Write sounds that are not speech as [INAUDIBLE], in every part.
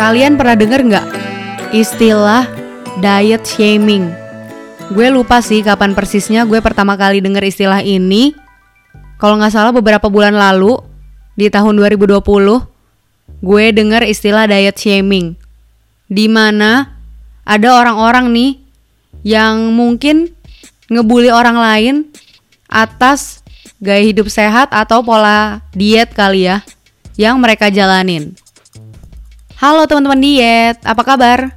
Kalian pernah denger nggak istilah diet shaming? Gue lupa sih kapan persisnya gue pertama kali denger istilah ini. Kalau nggak salah beberapa bulan lalu di tahun 2020 gue denger istilah diet shaming. Di mana ada orang-orang nih yang mungkin ngebully orang lain atas gaya hidup sehat atau pola diet kali ya yang mereka jalanin. Halo teman-teman diet, apa kabar?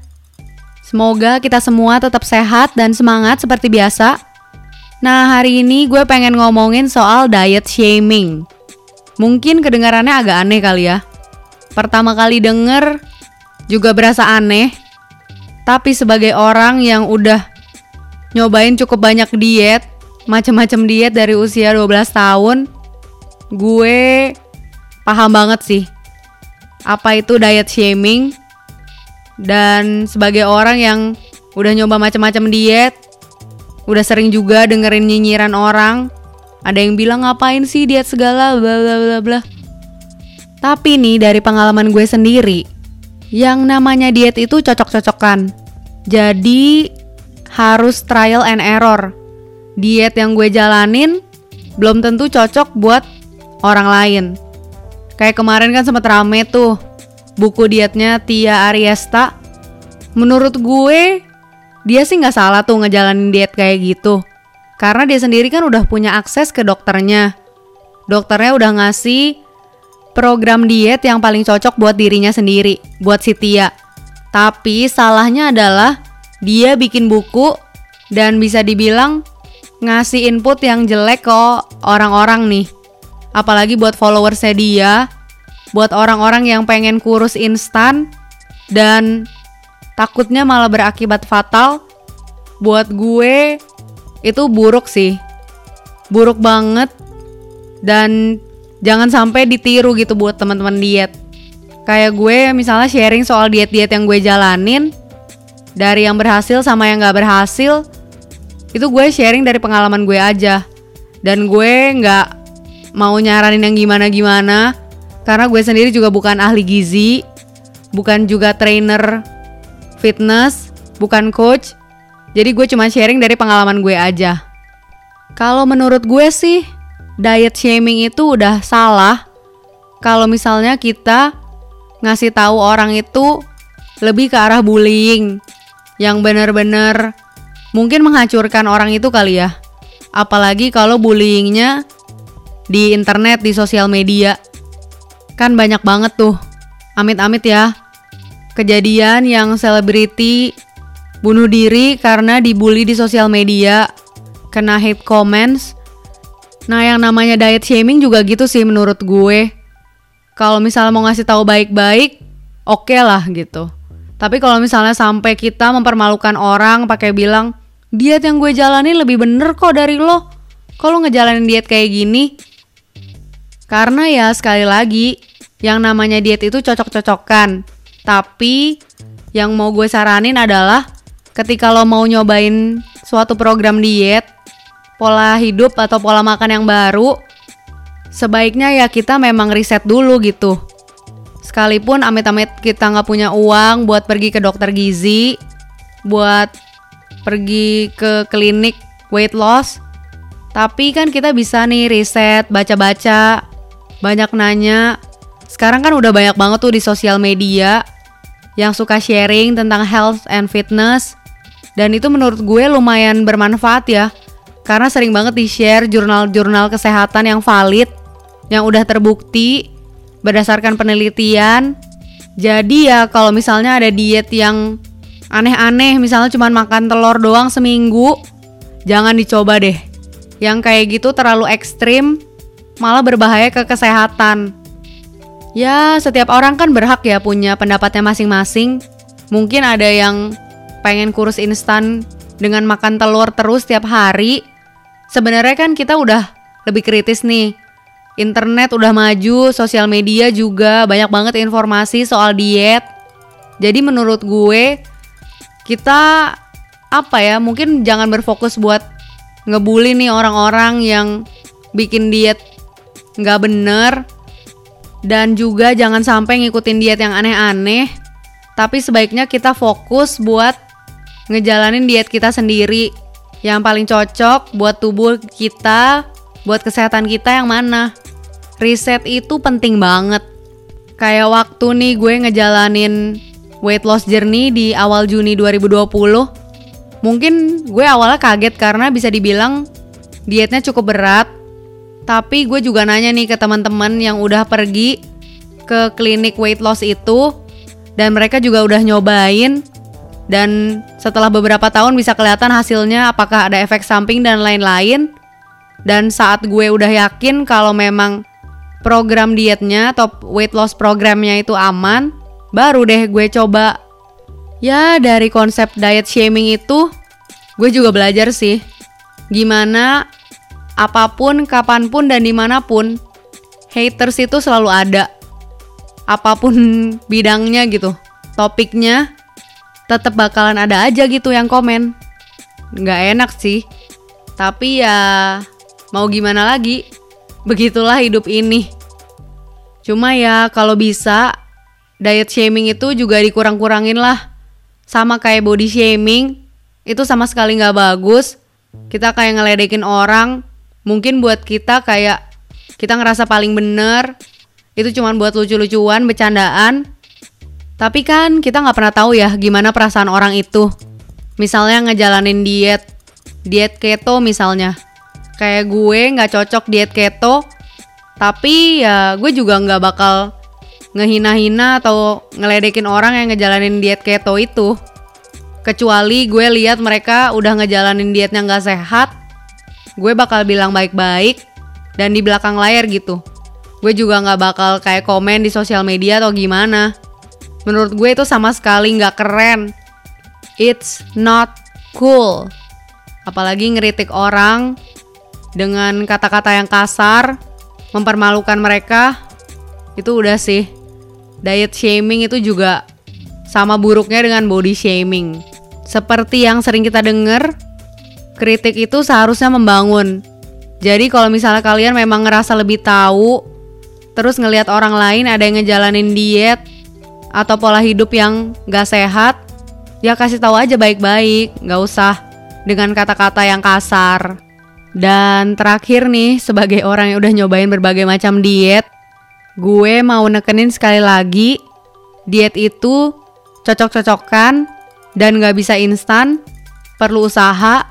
Semoga kita semua tetap sehat dan semangat seperti biasa. Nah, hari ini gue pengen ngomongin soal diet shaming. Mungkin kedengarannya agak aneh kali ya. Pertama kali denger juga berasa aneh. Tapi sebagai orang yang udah nyobain cukup banyak diet, macam-macam diet dari usia 12 tahun, gue paham banget sih apa itu diet shaming? Dan sebagai orang yang udah nyoba macam-macam diet udah sering juga dengerin nyinyiran orang ada yang bilang ngapain sih diet segala? Bla bla bla bla. Tapi nih dari pengalaman gue sendiri yang namanya diet itu cocok-cocokan. Jadi harus trial and error. Diet yang gue jalanin belum tentu cocok buat orang lain Kayak kemarin kan sempat rame tuh buku dietnya Tia Ariesta. Menurut gue dia sih nggak salah tuh ngejalanin diet kayak gitu. Karena dia sendiri kan udah punya akses ke dokternya. Dokternya udah ngasih program diet yang paling cocok buat dirinya sendiri, buat si Tia. Tapi salahnya adalah dia bikin buku dan bisa dibilang ngasih input yang jelek kok orang-orang nih apalagi buat followersnya dia, buat orang-orang yang pengen kurus instan dan takutnya malah berakibat fatal. Buat gue itu buruk sih, buruk banget dan jangan sampai ditiru gitu buat teman-teman diet. Kayak gue misalnya sharing soal diet-diet yang gue jalanin dari yang berhasil sama yang gak berhasil itu gue sharing dari pengalaman gue aja dan gue nggak mau nyaranin yang gimana-gimana karena gue sendiri juga bukan ahli gizi, bukan juga trainer fitness, bukan coach. Jadi gue cuma sharing dari pengalaman gue aja. Kalau menurut gue sih diet shaming itu udah salah. Kalau misalnya kita ngasih tahu orang itu lebih ke arah bullying yang bener-bener mungkin menghancurkan orang itu kali ya. Apalagi kalau bullyingnya di internet, di sosial media. Kan banyak banget tuh, amit-amit ya, kejadian yang selebriti bunuh diri karena dibully di sosial media, kena hate comments. Nah, yang namanya diet shaming juga gitu sih menurut gue. Kalau misalnya mau ngasih tahu baik-baik, oke okay lah gitu. Tapi kalau misalnya sampai kita mempermalukan orang pakai bilang, diet yang gue jalani lebih bener kok dari lo. Kalau ngejalanin diet kayak gini, karena ya sekali lagi, yang namanya diet itu cocok-cocokan. Tapi yang mau gue saranin adalah ketika lo mau nyobain suatu program diet, pola hidup atau pola makan yang baru, sebaiknya ya kita memang riset dulu gitu. Sekalipun amit-amit kita nggak punya uang buat pergi ke dokter gizi, buat pergi ke klinik weight loss, tapi kan kita bisa nih riset, baca-baca, banyak nanya. Sekarang kan udah banyak banget tuh di sosial media yang suka sharing tentang health and fitness. Dan itu menurut gue lumayan bermanfaat ya. Karena sering banget di-share jurnal-jurnal kesehatan yang valid, yang udah terbukti berdasarkan penelitian. Jadi ya kalau misalnya ada diet yang aneh-aneh, misalnya cuma makan telur doang seminggu, jangan dicoba deh. Yang kayak gitu terlalu ekstrim, malah berbahaya ke kesehatan. Ya, setiap orang kan berhak ya punya pendapatnya masing-masing. Mungkin ada yang pengen kurus instan dengan makan telur terus tiap hari. Sebenarnya kan kita udah lebih kritis nih. Internet udah maju, sosial media juga banyak banget informasi soal diet. Jadi menurut gue kita apa ya, mungkin jangan berfokus buat ngebully nih orang-orang yang bikin diet nggak bener dan juga jangan sampai ngikutin diet yang aneh-aneh Tapi sebaiknya kita fokus buat ngejalanin diet kita sendiri. Yang paling cocok buat tubuh kita, buat kesehatan kita yang mana. Riset itu penting banget. Kayak waktu nih gue ngejalanin weight loss journey di awal Juni 2020. Mungkin gue awalnya kaget karena bisa dibilang dietnya cukup berat. Tapi gue juga nanya nih ke teman-teman yang udah pergi ke klinik weight loss itu dan mereka juga udah nyobain dan setelah beberapa tahun bisa kelihatan hasilnya apakah ada efek samping dan lain-lain. Dan saat gue udah yakin kalau memang program dietnya atau weight loss programnya itu aman baru deh gue coba. Ya dari konsep diet shaming itu gue juga belajar sih gimana apa pun kapan pun dan di mana pun haters itu selalu ada. Apa pun [LAUGHS] bidangnya gitu topiknya tetap bakalan ada aja gitu yang komen. Nggak enak sih. Tapi ya mau gimana lagi? Begitulah hidup ini. Cuma ya kalau bisa diet shaming itu juga dikurang-kurangin lah. Sama kayak body shaming itu sama sekali nggak bagus. Kita kayak ngeledekin orang mungkin buat kita kayak kita ngerasa paling bener itu cuma buat lucu-lucuan, bercandaan. Tapi kan kita nggak pernah tahu ya gimana perasaan orang itu. Misalnya ngejalanin diet, diet keto misalnya. Kayak gue nggak cocok diet keto, tapi ya gue juga nggak bakal ngehina-hina atau ngeledekin orang yang ngejalanin diet keto itu. Kecuali gue lihat mereka udah ngejalanin dietnya nggak sehat, gue bakal bilang baik-baik dan di belakang layar gitu gue juga nggak bakal kayak komen di sosial media atau gimana. Menurut gue itu sama sekali nggak keren. It's not cool. Apalagi ngeritik orang dengan kata-kata yang kasar, mempermalukan mereka, itu udah sih. Diet shaming itu juga sama buruknya dengan body shaming. Seperti yang sering kita dengar, kritik itu seharusnya membangun. Jadi kalau misalnya kalian memang ngerasa lebih tahu terus ngelihat orang lain ada yang ngejalanin diet atau pola hidup yang gak sehat, ya kasih tahu aja baik-baik, gak usah dengan kata-kata yang kasar. Dan terakhir nih, sebagai orang yang udah nyobain berbagai macam diet, gue mau nekenin sekali lagi, diet itu cocok-cocokan dan gak bisa instan, perlu usaha.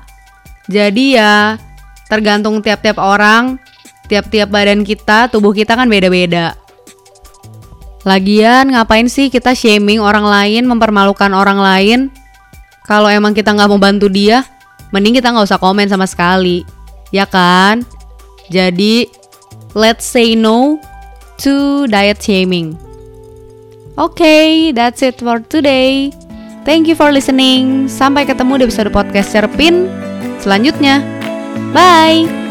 Jadi ya tergantung tiap-tiap orang tiap-tiap badan kita, tubuh kita kan beda-beda. Lagian ngapain sih kita shaming orang lain, mempermalukan orang lain? Kalau emang kita nggak mau bantu dia, mending kita nggak usah komen sama sekali, ya kan? Jadi, let's say no to diet shaming. Oke, okay, that's it for today. Thank you for listening. Sampai ketemu di episode podcast Cerpin selanjutnya. Bye!